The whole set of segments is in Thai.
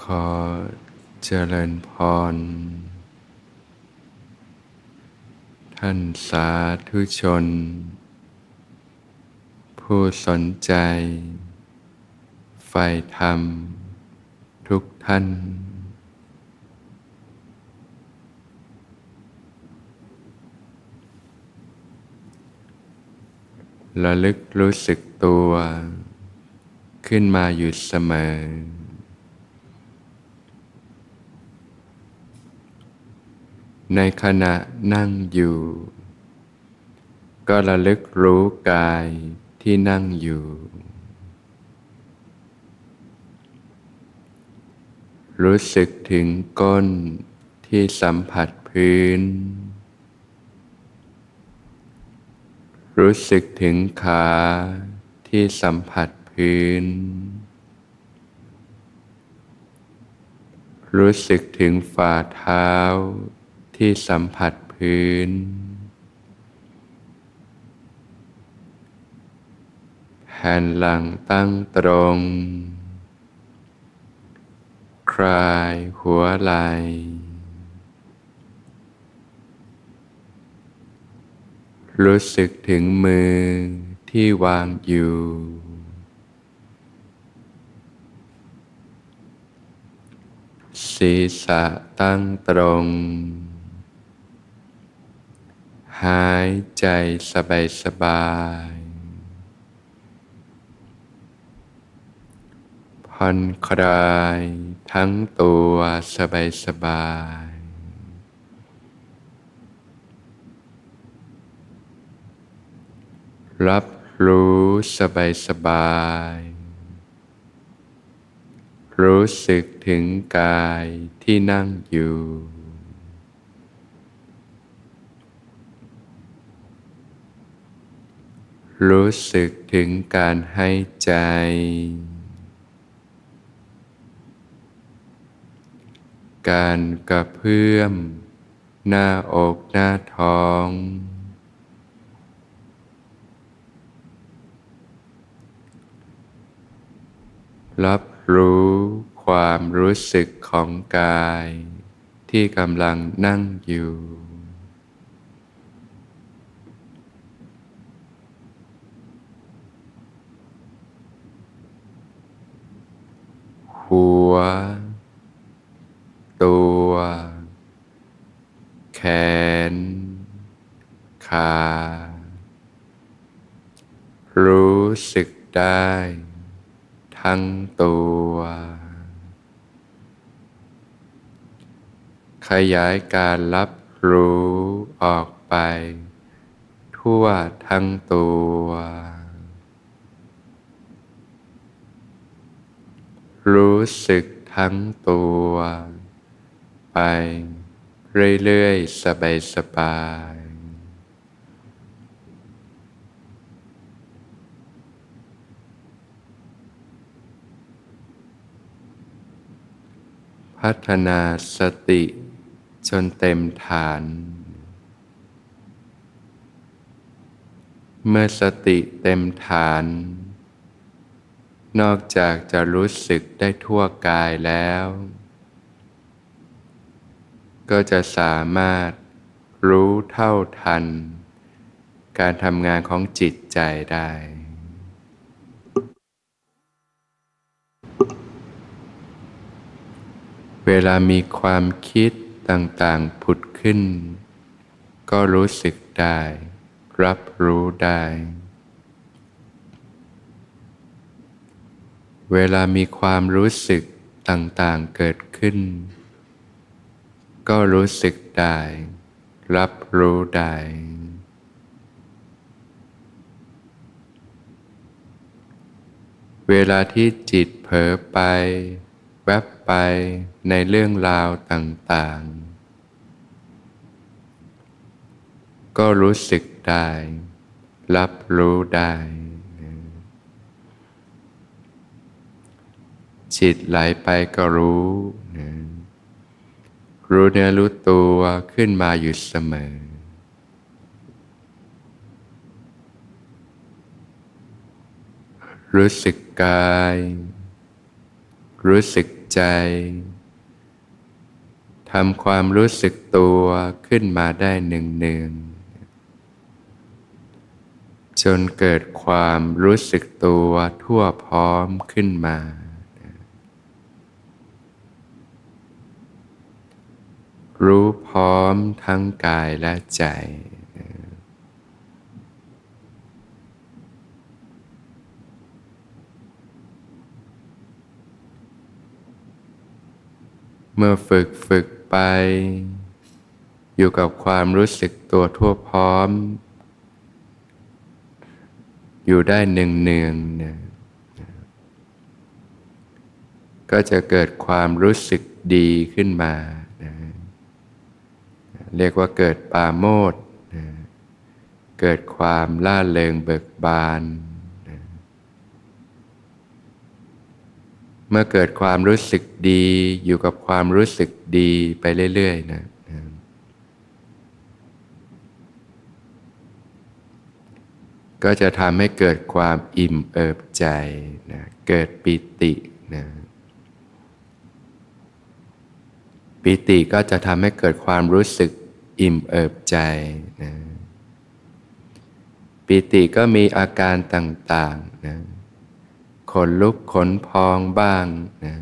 ขอเจริญพร ท่านสาธุชน ผู้สนใจใฝ่ธรรม ทุกท่าน ระลึกรู้สึกตัว ขึ้นมาอยู่เสมอ ในขณะนั่งอยู่ ก็ระลึกรู้กายที่นั่งอยู่ รู้สึกถึงก้นที่สัมผัสพื้น รู้สึกถึงขาที่สัมผัสพื้น รู้สึกถึงฝ่าเท้า ที่สัมผัสพื้น แผ่นหลังตั้งตรง คลายหัวไหลรู้สึกถึงมือที่วางอยู่ ศีรษะตั้งตรง หายใจสบายสบาย ผ่อนคลายทั้งตัวสบายสบาย รับรู้สบายสบาย รู้สึกถึงกายที่นั่งอยู่ รู้สึกถึงการให้ใจ การกระเพื่อม หน้าอกหน้าท้อง รับรู้ความรู้สึกของกาย ที่กำลังนั่งอยู่ หัว ตัว แขน ขา รู้สึกได้ ทั้งตัว ขยายการรับรู้ออกไป ทั่วทั้งตัว รู้สึกทั้งตัว ไป เรื่อยๆ สบายๆพัฒนาสติจนเต็มฐาน เมื่อสติเต็มฐาน นอกจากจะรู้สึกได้ทั่วกายแล้ว ก็จะสามารถรู้เท่าทัน การทำงานของจิตใจได้ เวลามีความคิดต่างๆผุดขึ้น ก็รู้สึกได้ รับรู้ได้ เวลามีความรู้สึกต่างๆเกิดขึ้น ก็รู้สึกได้ รับรู้ได้เวลาที่จิตเผลอไป แวบไปในเรื่องราวต่างๆ ก็รู้สึกได้ รับรู้ได้ จิตไหลไปก็รู้รู้เนื้อรู้ตัวขึ้นมาอยู่เสมอ รู้สึกกาย รู้สึกใจทำความรู้สึกตัวขึ้นมาได้หนึ่งหนึ่งจนเกิดความรู้สึกตัวทั่วพร้อมขึ้นมา รู้พร้อมทั้งกายและใจ เมื่อฝึกฝึกไป อยู่กับความรู้สึกตัวทั่วพร้อม อยู่ได้หนึ่งเนืองนก็จะเกิดความรู้สึกดีขึ้นมา เรียกว่าเกิดปาโมดเกิดความล่าเริงเบิกบาน เมื่อเกิดความรู้สึกดีอยู่กับความรู้สึกดีไปเรื่อยๆนะก็จะทำให้เกิดความอิ่มเอิบใจนะเกิดปิตินะปิติก็จะทำให้เกิดความรู้สึก อิ่มเอิบใจนะปิติก็มีอาการต่างๆนะขนลุกขนพองบ้างนะ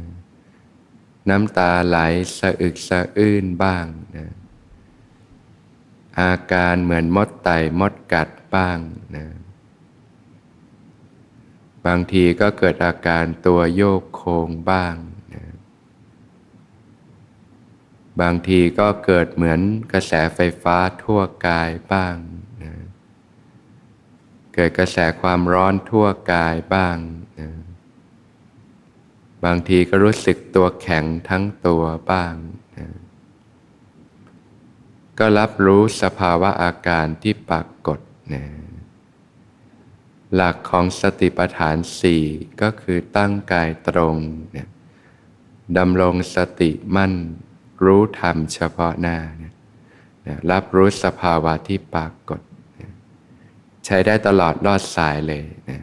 น้ำตาไหลสะอึกสะอื้นบ้างนะอาการเหมือนมดไต่มดกัดบ้างนะบางทีก็เกิดอาการตัวโยกโค้งบ้างนะ บางทีก็เกิดเหมือนกระแสไฟฟ้าทั่วกายบ้างนะเกิดกระแสความร้อนทั่วกายบ้างนะบางทีก็รู้สึกตัวแข็งทั้งตัวบ้างนะก็รับรู้สภาวะอาการที่ปรากฏนะหลักของสติปัฏฐานสี่ก็คือตั้งกายตรงนี่ยดำรงสติมั่น รู้ธรรมเฉพาะหน้านี่ยรับรู้สภาวะที่ปรากฏใช้ได้ตลอดรอดสายเลยนะ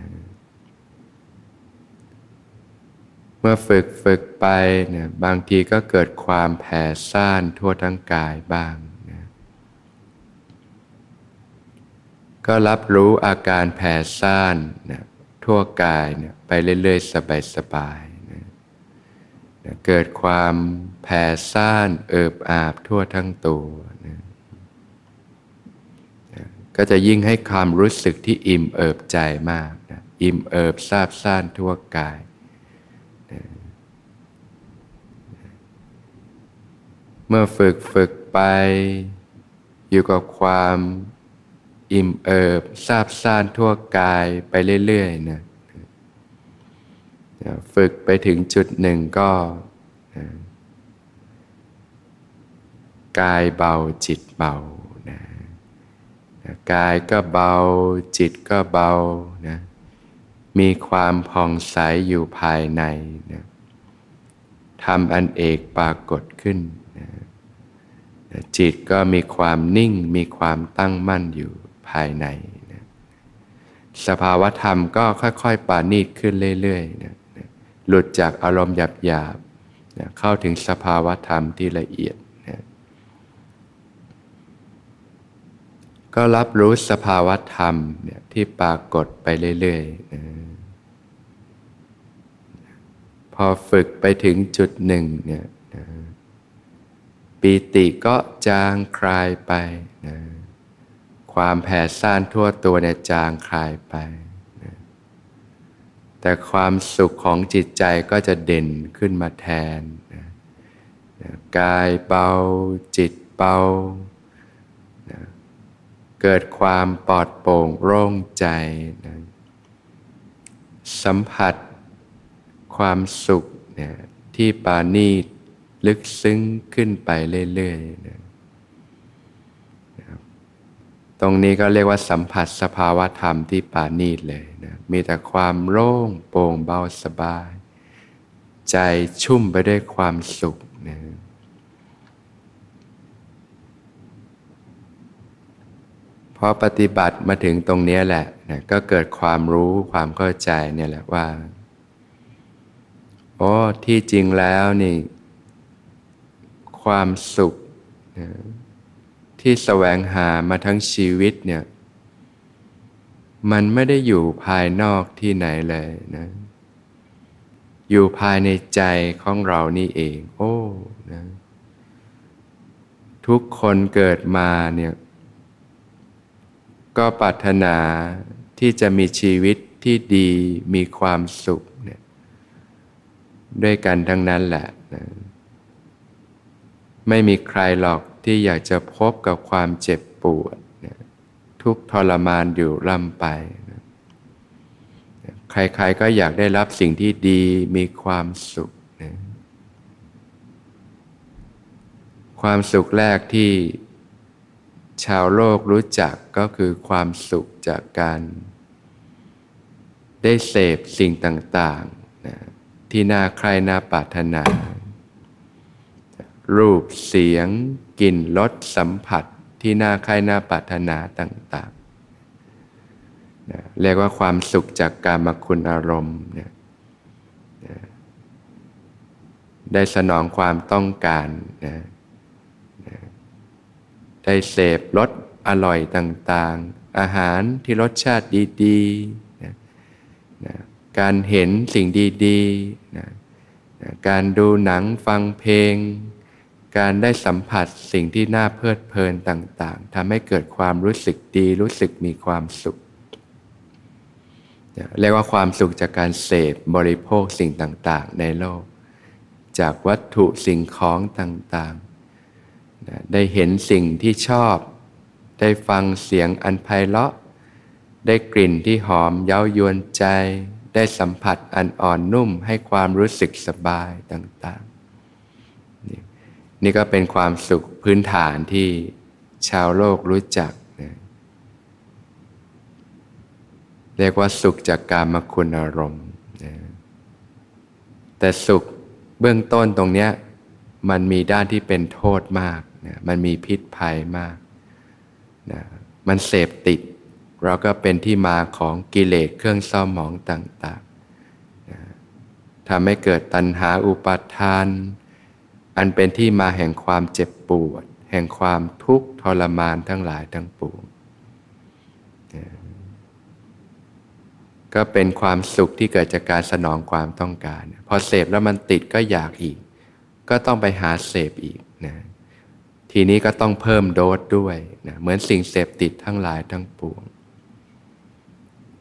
เมื่อฝึกฝึกไปเนี่ยบางทีก็เกิดความแผ่ซ่านทั่วทั้งกายบ้างก็รับรู้อาการแผ่ซ่านนะทั่วกายนะไปเรื่อยๆ สบาย เกิดความแผ่ซ่านเอิบอาบทั่วทั้งตัวนะก็จะยิ่งให้ความรู้สึกที่อิ่มเอิบใจมากนะอิ่มเอิบซาบซ่านทั่วกายนะเมื่อฝึกฝึกไป อยู่กับความอิ่มเอิบซาบซ่านทั่วกายไปเรื่อยๆนะ ฝึกไปถึงจุดหนึ่งก็ กายเบาจิตเบานะกายก็เบาจิตก็เบานะมีความผ่องใสอยู่ภายในนะทำอันเอกปรากฏขึ้นนะจิตก็มีความนิ่งมีความตั้งมั่นอยู่ภายในนะสภาวธรรมก็ค่อยๆปานีตขึ้นเรื่อยๆนะ หลุดจากอารมณ์หยาบๆนะเข้าถึงสภาวะธรรมที่ละเอียดนะก็รับรู้สภาวะธรรมเนี่ยที่ปรากฏไปเรื่อยๆนะพอฝึกไปถึงจุดหนึ่งเนี่ยนะปีติก็จางคลายไปนะความแผ่ซ่านทั่วตัวเนี่ยจางคลายไป แต่ความสุขของจิตใจก็จะเด่นขึ้นมาแทนกายเบาจิตเบาเกิดความปลอดโปร่งโล่งใจสัมผัสความสุขที่ปานีตลึกซึ้งขึ้นไปเรื่อยๆ ตรงนี้ก็เรียกว่าสัมผัสสภาวะธรรมที่ปานีตเลยนะมีแต่ความโล่งโปร่งเบาสบาย ใจชุ่มไปด้วยความสุขนะพอปฏิบัติมาถึงตรงนี้แหละนะก็เกิดความรู้ความเข้าใจเนี่ยแหละว่าโอ้ที่จริงแล้วนี่ ความสุขนะ ที่แสวงหามาทั้งชีวิตเนี่ย มันไม่ได้อยู่ภายนอกที่ไหนเลยนะ อยู่ภายในใจของเรานี่เอง โอ้นะทุกคนเกิดมาเนี่ย ก็ปรารถนาที่จะมีชีวิตที่ดีมีความสุขเนี่ย ด้วยกันทั้งนั้นแหละนะไม่มีใครหรอก ที่อยากจะพบกับความเจ็บปวด ทุกทรมานอยู่ร่ำไป ใครๆก็อยากได้รับสิ่งที่ดีมีความสุข ความสุขแรกที่ชาวโลกรู้จักก็คือความสุขจากการได้เสพสิ่งต่างๆนะที่น่าใครน่าปรารถนา รูปเสียงกลิ่นรสสัมผัสที่น่าใครน่าปรารถนาต่างๆนะเรียกว่าความสุขจากการมคุณอารมณ์นะนะได้สนองความต้องการนะนะได้เสพรสอร่อยต่างๆ อาหารที่รสชาติดีๆนะนะการเห็นสิ่งดีๆนะนะการดูหนังฟังเพลง การได้สัมผัสสิ่งที่น่าเพลิดเพลินต่างๆทำให้เกิดความรู้สึกดีรู้สึกมีความสุข เรียกว่าความสุขจากการเสพบริโภคสิ่งต่างๆ ในโลก จากวัตถุสิ่งของต่างๆ ได้เห็นสิ่งที่ชอบ ได้ฟังเสียงอันไพเราะ ได้กลิ่นที่หอมเย้ายวนใจ ได้สัมผัสอันอ่อนนุ่มให้ความรู้สึกสบายต่างๆ นี่ก็เป็นความสุขพื้นฐานที่ชาวโลกรู้จักนะเรียกว่าสุขจากการมคุณอารมณ์นะแต่สุขเบื้องต้นตรงเนี้ยมันมีด้านที่เป็นโทษมากนะมันมีพิษภัยมากนะมันเสพติด เราก็เป็นที่มาของกิเลสเครื่องเศร้าหมองต่างๆนะทำให้เกิดตัณหาอุปาทาน อันเป็นที่มาแห่งความเจ็บปวด แห่งความทุกข์ทรมานทั้งหลายทั้งปวงก็เป็นความสุขที่เกิดจากการสนองความต้องการ พอเสพแล้วมันติดก็อยากอีก ก็ต้องไปหาเสพอีกนะทีนี้ก็ต้องเพิ่มโดสด้วยนะเหมือนสิ่งเสพติดทั้งหลายทั้งปวง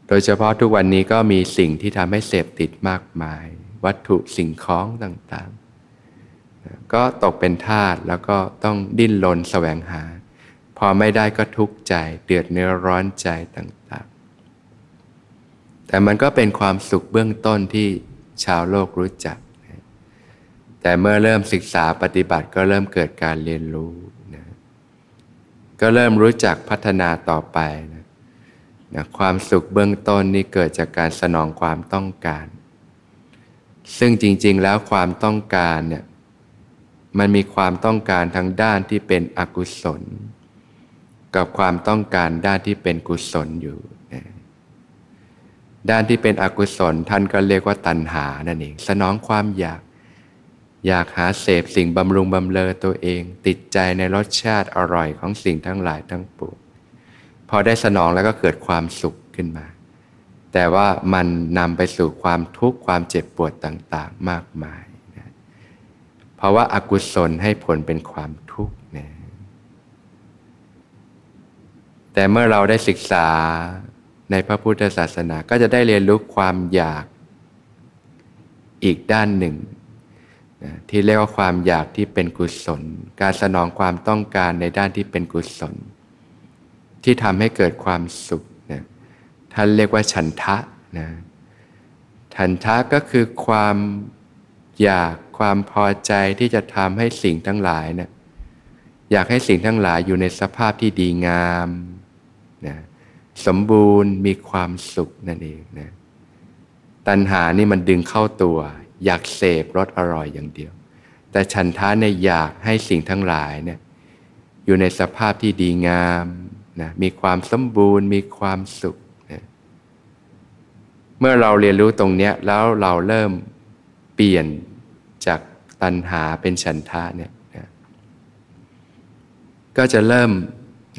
โดยเฉพาะทุกวันนี้ก็มีสิ่งที่ทำให้เสพติดมากมาย วัตถุสิ่งของต่างๆ ก็ตกเป็นทาสแล้วก็ต้องดิ้นรนแสวงหา พอไม่ได้ก็ทุกข์ใจ เดือดเนื้อร้อนใจต่างๆ แต่มันก็เป็นความสุขเบื้องต้นที่ชาวโลกรู้จัก แต่เมื่อเริ่มศึกษาปฏิบัติก็เริ่มเกิดการเรียนรู้นะก็เริ่มรู้จักพัฒนาต่อไปนะนะความสุขเบื้องต้นนี่เกิดจากการสนองความต้องการ ซึ่งจริงๆแล้วความต้องการเนี่ย มันมีความต้องการทั้งด้านที่เป็นอกุศล กับความต้องการด้านที่เป็นกุศลอยู่ ด้านที่เป็นอกุศลท่านก็เรียกว่าตัณหานั่นเอง สนองความอยาก อยากหาเสพสิ่งบำรุงบำเลอตัวเอง ติดใจในรสชาติอร่อยของสิ่งทั้งหลายทั้งปวงพอได้สนองแล้วก็เกิดความสุขขึ้นมา แต่ว่ามันนำไปสู่ความทุกข์ความเจ็บปวดต่าง ๆ มากมาย เพราะว่าอากุศลให้ผลเป็นความทุกข์นะแต่เมื่อเราได้ศึกษาในพระพุทธศาสนาก็จะได้เรียนรู้ความอยากอีกด้านหนึ่งนะที่เรียกว่าความอยากที่เป็นกุศล การสนองความต้องการในด้านที่เป็นกุศล ที่ทำให้เกิดความสุขนะท่านเรียกว่าฉันทะนะฉันทะก็คือความ อยากความพอใจที่จะทำให้สิ่งทั้งหลายเนะี่ยอยากให้สิ่งทั้งหลายอยู่ในสภาพที่ดีงามนะสมบูรณ์มีความสุขนั่นเองนะตัณหานี่มันดึงเข้าตัว อยากเสพรสอร่อยอย่างเดียว แต่ฉันท้าในอยากให้สิ่งทั้งหลายเนี่ยอยู่ในสภาพที่ดีงามนะมีความสมบูรณ์ มีความสุขนะเมื่อเราเรียนรู้ตรงเนี้ยแล้วเราเริ่ม เปลี่ยนจากตัณหาเป็นฉันทะเนี่ยนะก็จะเริ่ม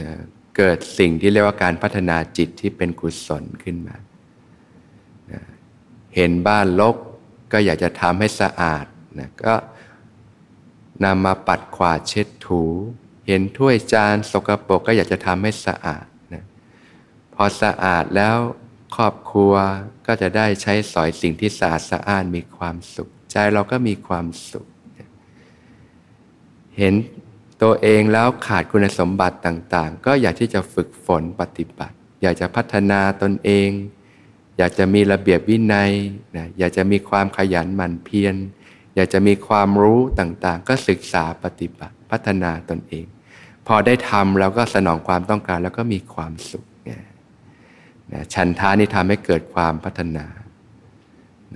นะเกิดสิ่งที่เรียกว่าการพัฒนาจิตที่เป็นกุศลขึ้นมานะเห็นบ้านลกก็อยากจะทำให้สะอาดนะก็นำมาปัดขวาดเช็ดถู เห็นถ้วยจานสกปรกก็อยากจะทำให้สะอาดนะพอสะอาดแล้ว ครอบครัวก็จะได้ใช้สอยสิ่งที่สะอาดสะอ้านมีความสุข ใจเราก็มีความสุข เห็นตัวเองแล้วขาดคุณสมบัติต่างๆ ก็อยากที่จะฝึกฝนปฏิบัติ อยากจะพัฒนาตนเอง อยากจะมีระเบียบวินัยนะอยากจะมีความขยันหมั่นเพียรอยากจะมีความรู้ต่างๆ ก็ศึกษาปฏิบัติพัฒนาตนเอง พอได้ทำแล้วก็สนองความต้องการแล้วก็มีความสุขนะชันทานี่ทำให้เกิดความพัฒนา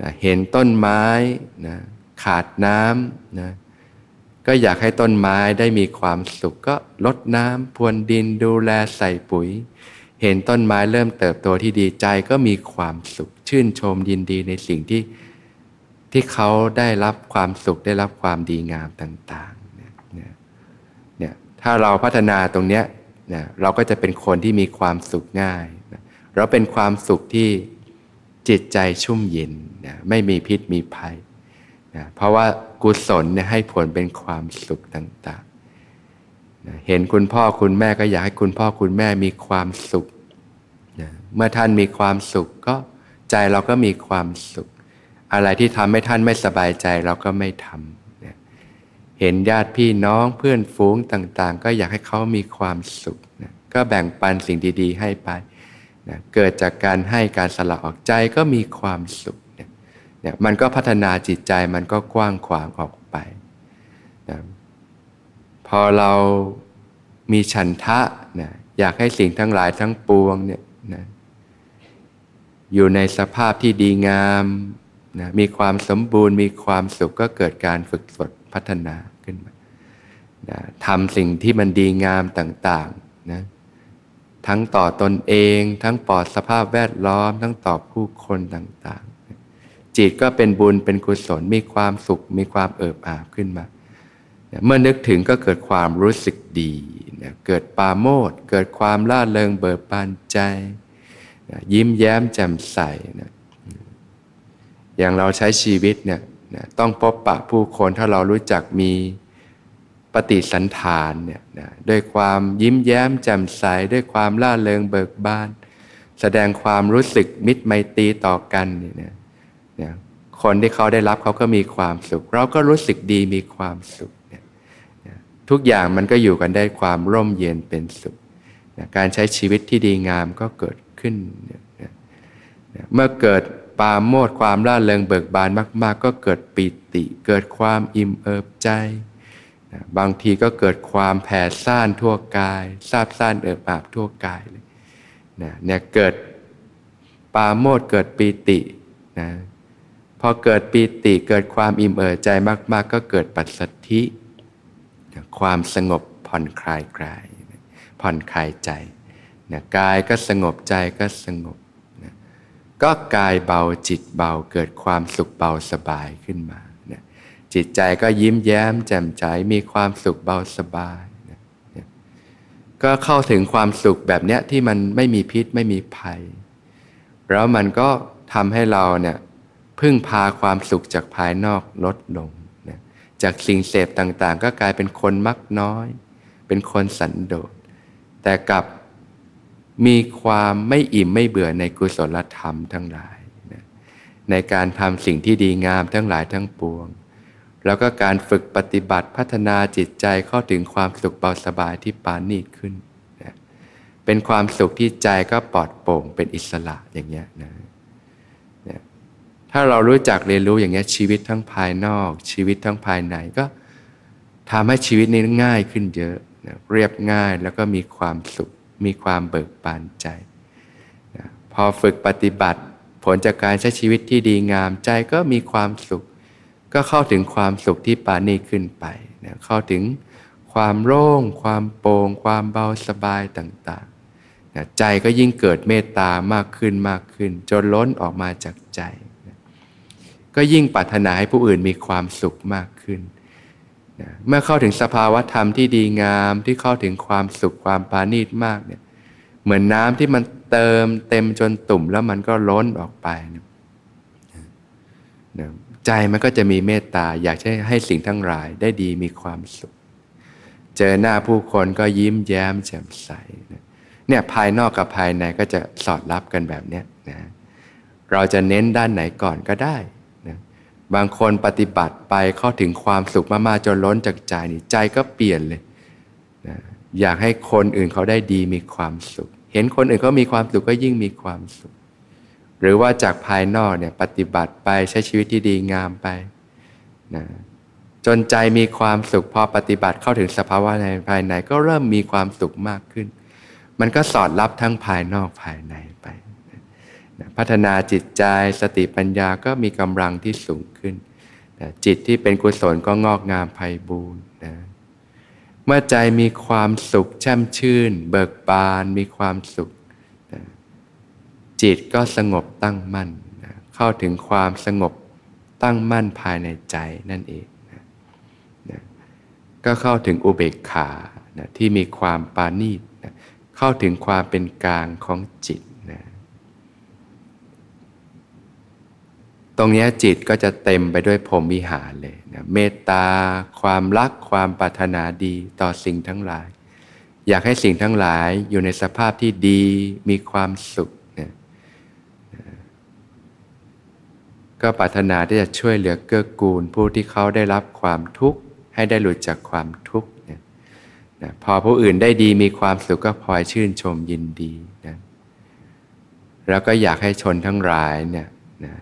นะเห็นต้นไม้นะขาดน้ำนะก็อยากให้ต้นไม้ได้มีความสุขก็ลดน้ำพรวนดินดูแลใส่ปุ๋ย เห็นต้นไม้เริ่มเติบโตที่ดีใจก็มีความสุข ชื่นชมยินดีในสิ่งที่ที่เขาได้รับความสุขได้รับความดีงามต่างๆเนี่ยเนี่ยถ้าเราพัฒนาตรงเนี้ยเนี่ยเราก็จะเป็นคนที่มีความสุขง่าย เราเป็นความสุขที่จิตใจชุ่มเย็นนะไม่มีพิษมีภัยนะเพราะว่ากุศลเนี่ยให้ผลเป็นความสุขต่างๆนะเห็นคุณพ่อคุณแม่ก็อยากให้คุณพ่อคุณแม่มีความสุขนะเมื่อท่านมีความสุขก็ใจเราก็มีความสุข อะไรที่ทำให้ท่านไม่สบายใจเราก็ไม่ทำนะเห็นญาติพี่น้องเพื่อนฝูงต่างๆ ก็อยากให้เขามีความสุขนะก็แบ่งปันสิ่งดี ๆ ให้ไป นะเกิดจากการให้การสละออกใจก็มีความสุขเนี่ยเนี่ยมันก็พัฒนาจิตใจมันก็กว้างขวางออกไปนะพอเรามีฉันทะนะอยากให้สิ่งทั้งหลายทั้งปวงเนี่ยนะอยู่ในสภาพที่ดีงามนะมีความสมบูรณ์มีความสุขก็เกิดการฝึกฝนพัฒนาขึ้นมานะทำสิ่งที่มันดีงามต่างๆนะ ทั้งต่อตนเอง ทั้งปลอดสภาพแวดล้อม ทั้งต่อผู้คนต่างๆ จิตก็เป็นบุญเป็นกุศลมีความสุข มีความเอิบอาบขึ้นมา เมื่อนึกถึงก็เกิดความรู้สึกดีเกิดปาโมดเกิดความล่าเริงเบิกบานใจ ยิ้มแย้มแจ่มใสอย่างเราใช้ชีวิตเนี่ยต้องพบปะผู้คนถ้าเรารู้จักมี ปฏิสันฐานเนี่ยนะด้วยความยิ้มแย้มแจ่มใสด้วยความล่าเริงเบิกบาน แสดงความรู้สึกมิตรไมตรีต่อกันเนี่ยนะคนที่เขาได้รับเขาก็มีความสุข เราก็รู้สึกดีมีความสุขเนี่ยนะทุกอย่างมันก็อยู่กันได้ความร่มเย็นเป็นสุขนะการใช้ชีวิตที่ดีงามก็เกิดขึ้นนะนะเมื่อเกิดปาโมดความล่าเริงเบิกบานมาก ๆ ก็เกิดปิติ เกิดความอิ่มเอิบใจ นะบางทีก็เกิดความแผ่ซ่านทั่วกายซาบซ่านเอิบอาบทั่วกายเลยนะเนี่ยเกิดปาโมดเกิดปีตินะพอเกิดปีติเกิดความอิ่มเอิบใจมาก ๆ ก็เกิดปัสสัทธินะความสงบผ่อนคลายกายผ่อนคลายใจนะกายก็สงบใจก็สงบนะก็กายเบาจิตเบาเกิดความสุขเบาสบายขึ้นมา จิตใจก็ยิ้มแย้ม แจ่มใสมีความสุขเบาสบายนะก็เข้าถึงความสุขแบบเนี้ยที่มันไม่มีพิษไม่มีภัย แล้วมันก็ทำให้เราเนี่ยพึ่งพาความสุขจากภายนอกลดลงนะจากสิ่งเสพต่างๆ ก็กลายเป็นคนมักน้อย เป็นคนสันโดษ แต่กับมีความไม่อิ่มไม่เบื่อในกุศลธรรมทั้งหลายนะในการทำสิ่งที่ดีงามทั้งหลายทั้งปวง แล้วก็การฝึกปฏิบัติพัฒนาจิตใจเข้าถึงความสุขเบาสบายที่ปานีตขึ้นนะเป็นความสุขที่ใจก็ปลอดโปร่งเป็นอิสระอย่างเงี้ยนะนะถ้าเรารู้จักเรียนรู้อย่างเงี้ยชีวิตทั้งภายนอก ชีวิตทั้งภายในก็ทำให้ชีวิตนี้ง่ายขึ้นเยอะนะเรียบง่ายแล้วก็มีความสุข มีความเบิกบานใจนะพอฝึกปฏิบัติ ผลจากการใช้ชีวิตที่ดีงามใจก็มีความสุข ก็เข้าถึงความสุขที่ปานีขึ้นไปนะเข้าถึงความโล่ง ความโปร่งความเบาสบายต่างๆนะใจก็ยิ่งเกิดเมตตามากขึ้นมากขึ้น จนล้นออกมาจากใจนะก็ยิ่งปรารถนาให้ผู้อื่นมีความสุขมากขึ้นนะเมื่อเข้าถึงสภาวะธรรมที่ดีงามที่เข้าถึงความสุขความปานีตมากเนี่ยเหมือนน้ำที่มันเติมเต็มจนตุ่มแล้วมันก็ล้นออกไปนะ ใจมันก็จะมีเมตตาอยากให้ให้สิ่งทั้งหลายได้ดีมีความสุข เจอหน้าผู้คนก็ยิ้มแย้มแจ่มใสเนี่ยภายนอกกับภายในก็จะสอดรับกันแบบเนี้ยนะเราจะเน้นด้านไหนก่อนก็ได้นะบางคนปฏิบัติไปเข้าถึงความสุขมากๆจนล้นจากใจนี่ใจก็เปลี่ยนเลยนะอยากให้คนอื่นเขาได้ดีมีความสุข เห็นคนอื่นเขามีความสุขก็ยิ่งมีความสุข หรือว่าจากภายนอกเนี่ยปฏิบัติไปใช้ชีวิตที่ดีงามไปนะจนใจมีความสุขพอปฏิบัติเข้าถึงสภาวะในภายในก็เริ่มมีความสุขมากขึ้น มันก็สอดรับทั้งภายนอกภายในไปพัฒนาจิตใจสติปัญญาก็มีกำลังที่สูงขึ้นจิตที่เป็นกุศลก็งอกงามไพบูรณ์นะเมื่อใจมีความสุขแช่มชื่น เบิกบานมีความสุข จิตก็สงบตั้งมั่นนะเข้าถึงความสงบตั้งมั่นภายในใจนั่นเองนะนะก็เข้าถึงอุเบกขานะที่มีความปานีตนะเข้าถึงความเป็นกลางของจิตตรงนี้จิตก็จะเต็มไปด้วยพรมวิหารเลยนะเมตตา ความรักความปรารถนาดีต่อสิ่งทั้งหลาย อยากให้สิ่งทั้งหลายอยู่ในสภาพที่ดีมีความสุขนะ ก็ปรารถนาที่จะช่วยเหลือเกื้อกูล ผู้ที่เขาได้รับความทุกข์ให้ได้หลุดจากความทุกข์นะนะพอผู้อื่นได้ดีมีความสุขก็พลอยชื่นชมยินดีนะแล้วก็อยากให้ชนทั้งหลายเนี่ยนะ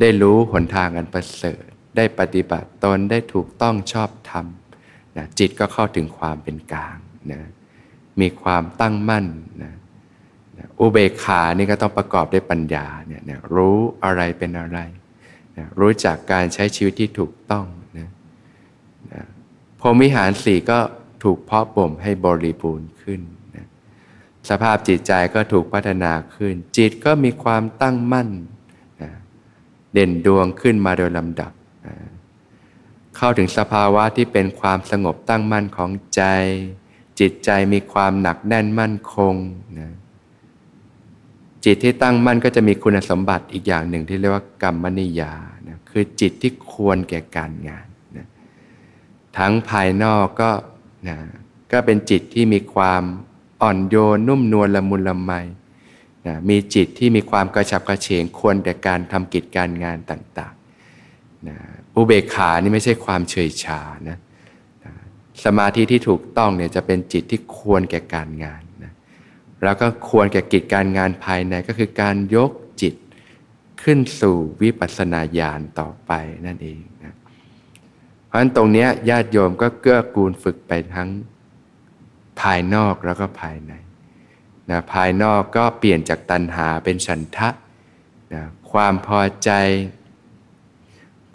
ได้รู้หนทางอันประเสริฐ ได้ปฏิบัติตนได้ถูกต้องชอบธรรมนะจิตก็เข้าถึงความเป็นกลางนะมีความตั้งมั่นนะนะ อุเบกขานี่ก็ต้องประกอบด้วยปัญญาเนี่ยนะรู้อะไรเป็นอะไรนะรู้จักการใช้ชีวิตที่ถูกต้องนะนะพรมิหารสี่ก็ถูกเพาะบ่มให้บริบูรณ์ขึ้นนะสภาพจิตใจก็ถูกพัฒนาขึ้น จิตก็มีความตั้งมั่นเด่นดวงขึ้นมาโดยลำดับเข้าถึงสภาวะที่เป็นความสงบตั้งมั่นของใจ จิตใจมีความหนักแน่นมั่นคงนะ จิตที่ตั้งมั่นก็จะมีคุณสมบัติอีกอย่างหนึ่งที่เรียกว่ากรรมนิยานะคือจิตที่ควรแก่การงานนะทั้งภายนอกก็นะก็เป็นจิตที่มีความอ่อนโยนนุ่มนวลละมุนละไมนะมีจิตที่มีความกระฉับกระเฉงควรแต่การทำกิจการงานต่างๆนะอุเบกขานี่ไม่ใช่ความเฉยชานะนะสมาธิที่ถูกต้องเนี่ยจะเป็นจิตที่ควรแก่การงาน แล้วก็ควรแก่กิจการงานภายในก็คือการยกจิตขึ้นสู่วิปัสสนาญาณต่อไปนั่นเองนะเพราะฉะนั้นตรงนี้ญาติโยมก็เกื้อกูลฝึกไปทั้งภายนอกแล้วก็ภายในนะภายนอกก็เปลี่ยนจากตัณหาเป็นฉันทะนะความพอใจ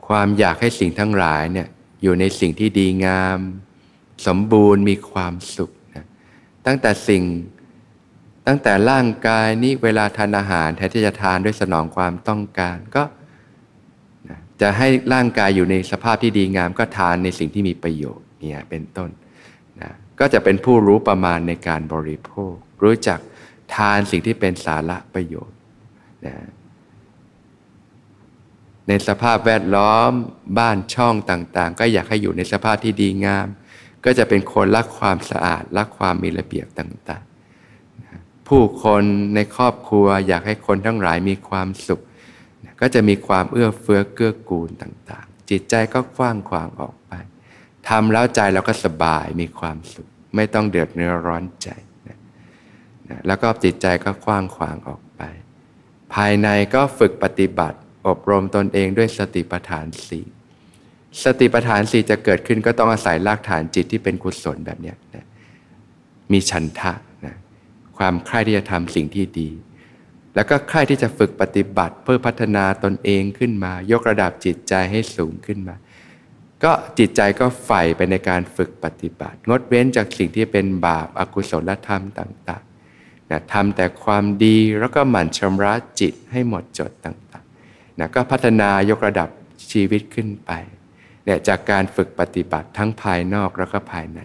ความอยากให้สิ่งทั้งหลายเนี่ยอยู่ในสิ่งที่ดีงาม สมบูรณ์มีความสุขนะตั้งแต่สิ่ง ตั้งแต่ร่างกายนี้เวลาทานอาหารแทนที่จะทานด้วยสนองความต้องการก็จะให้ร่างกายอยู่ในสภาพที่ดีงาม ก็ทานในสิ่งที่มีประโยชน์เนี่ยเป็นต้นนะก็จะเป็นผู้รู้ประมาณในการบริโภค รู้จักทานสิ่งที่เป็นสาระประโยชน์นะในสภาพแวดล้อมบ้านช่องต่างๆ ก็อยากให้อยู่ในสภาพที่ดีงาม ก็จะเป็นคนรักความสะอาดรักความมีระเบียบต่างๆ ผู้คนในครอบครัว อยากให้คนทั้งหลายมีความสุข ก็จะมีความเอื้อเฟื้อเกื้อกูลต่างๆ จิตใจก็กว้างขวางออกไปทำแล้วใจเราก็สบายมีความสุข ไม่ต้องเดือดเนื้อร้อนใจนะแล้วก็จิตใจก็กว้างขวางออกไป ภายในก็ฝึกปฏิบัติ อบรมตนเองด้วยสติปัฏฐานสี่สติปัฏฐานสี่จะเกิดขึ้นก็ต้องอาศัยรากฐานจิตที่เป็นกุศลแบบนี้นะมีฉันทะ ความใคร่ที่จะทำสิ่งที่ดี แล้วก็ใคร่ที่จะฝึกปฏิบัติเพื่อพัฒนาตนเองขึ้นมา ยกระดับจิตใจให้สูงขึ้นมา ก็จิตใจก็ใฝ่ไปในการฝึกปฏิบัติ งดเว้นจากสิ่งที่เป็นบาปอากุศลธรรมต่างนะทำแต่ความดีแล้วก็หมั่นชำระจิตให้หมดจดต่างๆนะก็พัฒนายกระดับชีวิตขึ้นไปเนี่ยจากการฝึกปฏิบัติทั้งภายนอกแล้วก็ภายใน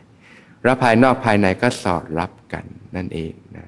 แล้วภายนอกภายในก็สอดรับกันนั่นเองนะ